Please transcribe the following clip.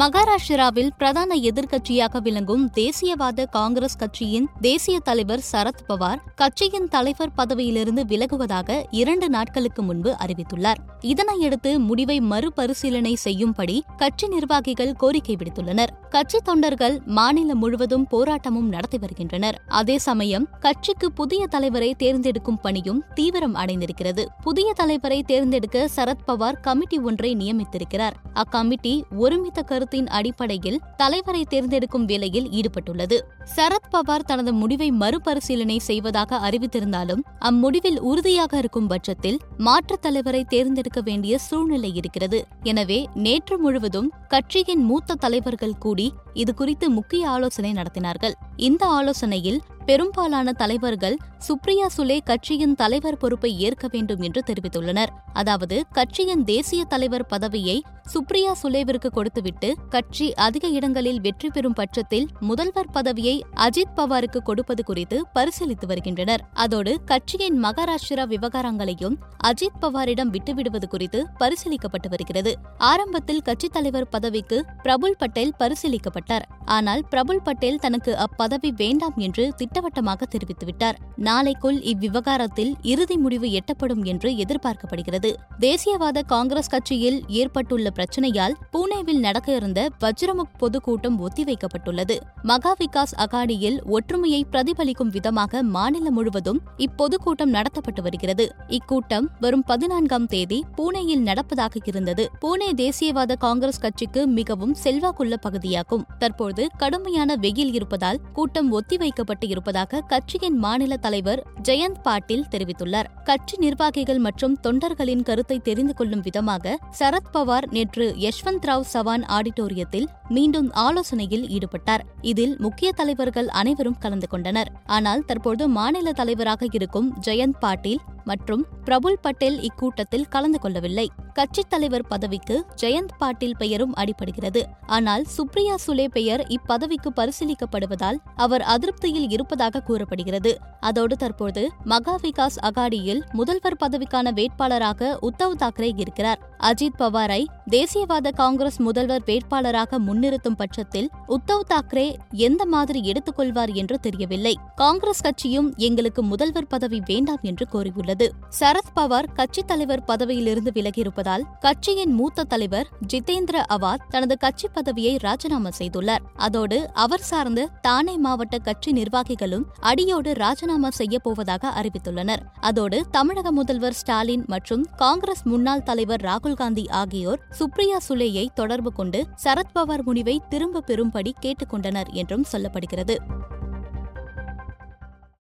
மகாராஷ்டிராவில் பிரதான எதிர்க்கட்சியாக விளங்கும் தேசியவாத காங்கிரஸ் கட்சியின் தேசிய தலைவர் சரத் பவார் கட்சியின் தலைவர் பதவியிலிருந்து விலகுவதாக இரண்டு நாட்களுக்கு முன்பு அறிவித்துள்ளார். இதனையடுத்து முடிவை மறுபரிசீலனை செய்யும்படி கட்சி நிர்வாகிகள் கோரிக்கை விடுத்துள்ளனர். கட்சி தொண்டர்கள் மாநிலம் முழுவதும் போராட்டமும் நடத்தி வருகின்றனர். அதே சமயம் கட்சிக்கு புதிய தலைவரை தேர்ந்தெடுக்கும் பணியும் தீவிரம் அடைந்திருக்கிறது. புதிய தலைவரை தேர்ந்தெடுக்க சரத்பவார் கமிட்டி ஒன்றை நியமித்திருக்கிறார். அக்கமிட்டி ஒருமித்த கருத்து கருத்தின் அடிப்படையில் தலைவரை தேர்ந்தெடுக்கும் வேலையில் ஈடுபட்டுள்ளது. சரத்பவார் தனது முடிவை மறுபரிசீலனை செய்வதாக அறிவித்திருந்தாலும் அம்முடிவில் உறுதியாக இருக்கும் பட்சத்தில் மாற்றுத் தலைவரை தேர்ந்தெடுக்க வேண்டிய சூழ்நிலை இருக்கிறது. எனவே நேற்று முழுவதும் கட்சியின் மூத்த தலைவர்கள் கூடி இதுகுறித்து முக்கிய ஆலோசனை நடத்தினார்கள். இந்த ஆலோசனையில் பெரும்பாலான தலைவர்கள் சுப்ரியா சுலே கட்சியின் தலைவர் பொறுப்பை ஏற்க வேண்டும் என்று தெரிவித்துள்ளனர். அதாவது கட்சியின் தேசிய தலைவர் பதவியை சுப்ரியா சுலேவிற்கு கொடுத்துவிட்டு கட்சி அதிக இடங்களில் வெற்றி பெறும் பட்சத்தில் முதல்வர் பதவியை அஜித் பவாருக்கு கொடுப்பது குறித்து பரிசீலித்து வருகின்றனர். அதோடு கட்சியின் மகாராஷ்டிரா விவகாரங்களையும் அஜித் பவாரிடம் விட்டுவிடுவது குறித்து பரிசீலிக்கப்பட்டு வருகிறது. ஆரம்பத்தில் கட்சித் தலைவர் பதவிக்கு பிரபுல் பட்டேல் பரிசீலிக்கப்பட்டார். ஆனால் பிரபுல் பட்டேல் தனக்கு அப்பதவி வேண்டாம் என்று திட்டவட்டமாக தெரிவித்துவிட்டார். நாளைக்குள் இவ்விவகாரத்தில் இறுதி முடிவு எட்டப்படும் என்று எதிர்பார்க்கப்படுகிறது. தேசியவாத காங்கிரஸ் கட்சியில் ஏற்பட்டுள்ள பிரச்சனையால் பூனேவில் நடக்க இருந்த வஜ்ரமுக் பொதுக்கூட்டம் ஒத்திவைக்கப்பட்டுள்ளது. மகா விகாஸ் அகாடியில் ஒற்றுமையை பிரதிபலிக்கும் விதமாக மாநிலம் முழுவதும் இப்பொதுக்கூட்டம் நடத்தப்பட்டு வருகிறது. இக்கூட்டம் வரும் பதினான்காம் தேதி பூனேயில் நடப்பதாக இருந்தது. பூனே தேசியவாத காங்கிரஸ் கட்சிக்கு மிகவும் செல்வாக்குள்ள பகுதியாகும். தற்போது கடுமையான வெயில் இருப்பதால் கூட்டம் ஒத்திவைக்கப்பட்டு இருப்பதாக கட்சியின் மாநில தலைவர் ஜெயந்த் பாட்டீல் தெரிவித்துள்ளார். கட்சி நிர்வாகிகள் மற்றும் தொண்டர்களின் கருத்தை தெரிந்து கொள்ளும் விதமாக சரத் பவார் நேற்று யஷ்வந்த் ராவ் சவான் ஆடிட்டோரியத்தில் மீண்டும் ஆலோசனையில் ஈடுபட்டார். இதில் முக்கிய தலைவர்கள் அனைவரும் கலந்து கொண்டனர். ஆனால் தற்போது மாநில தலைவராக இருக்கும் ஜெயந்த் பாட்டீல் மற்றும் பிரபுல் பட்டேல் இக்கூட்டத்தில் கலந்து கொள்ளவில்லை. கட்சித் தலைவர் பதவிக்கு ஜெயந்த் பாட்டீல் பெயரும் அடிபடுகிறது. ஆனால் சுப்ரியா சுலே பெயர் இப்பதவிக்கு பரிசீலிக்கப்படுவதால் அவர் அதிருப்தியில் இருப்பதாக கூறப்படுகிறது. அதோடு தற்போது மகா விகாஸ் அகாடியில் முதல்வர் பதவிக்கான வேட்பாளராக உத்தவ் தாக்கரே இருக்கிறார். அஜித் பவாரை தேசியவாத காங்கிரஸ் முதல்வர் வேட்பாளராக முன்னிறுத்தும் பட்சத்தில் உத்தவ் தாக்கரே எந்த மாதிரி எடுத்துக்கொள்வார் என்று தெரியவில்லை. காங்கிரஸ் கட்சியும் எங்களுக்கு முதல்வர் பதவி வேண்டாம் என்று கோரியுள்ளது. சரத் பவார் கட்சித் தலைவர் பதவியிலிருந்து விலகியிருப்பதால் கட்சியின் மூத்த தலைவர் ஜிதேந்திர அவாத் தனது கட்சி பதவியை ராஜினாமா செய்துள்ளார். அதோடு அவர் சார்ந்து தானே மாவட்ட கட்சி நிர்வாகிகளும் அடியோடு ராஜினாமா செய்ய போவதாக அறிவித்துள்ளனர். அதோடு தமிழக முதல்வர் ஸ்டாலின் மற்றும் காங்கிரஸ் முன்னாள் தலைவர் ராகுல் காந்தி ஆகியோர் சுப்ரியா சுலேயை தொடர்பு கொண்டு சரத்பவார் முடிவை திரும்ப பெறும்படி கேட்டுக்கொண்டனர் என்றும் சொல்லப்படுகிறது.